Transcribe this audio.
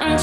I'm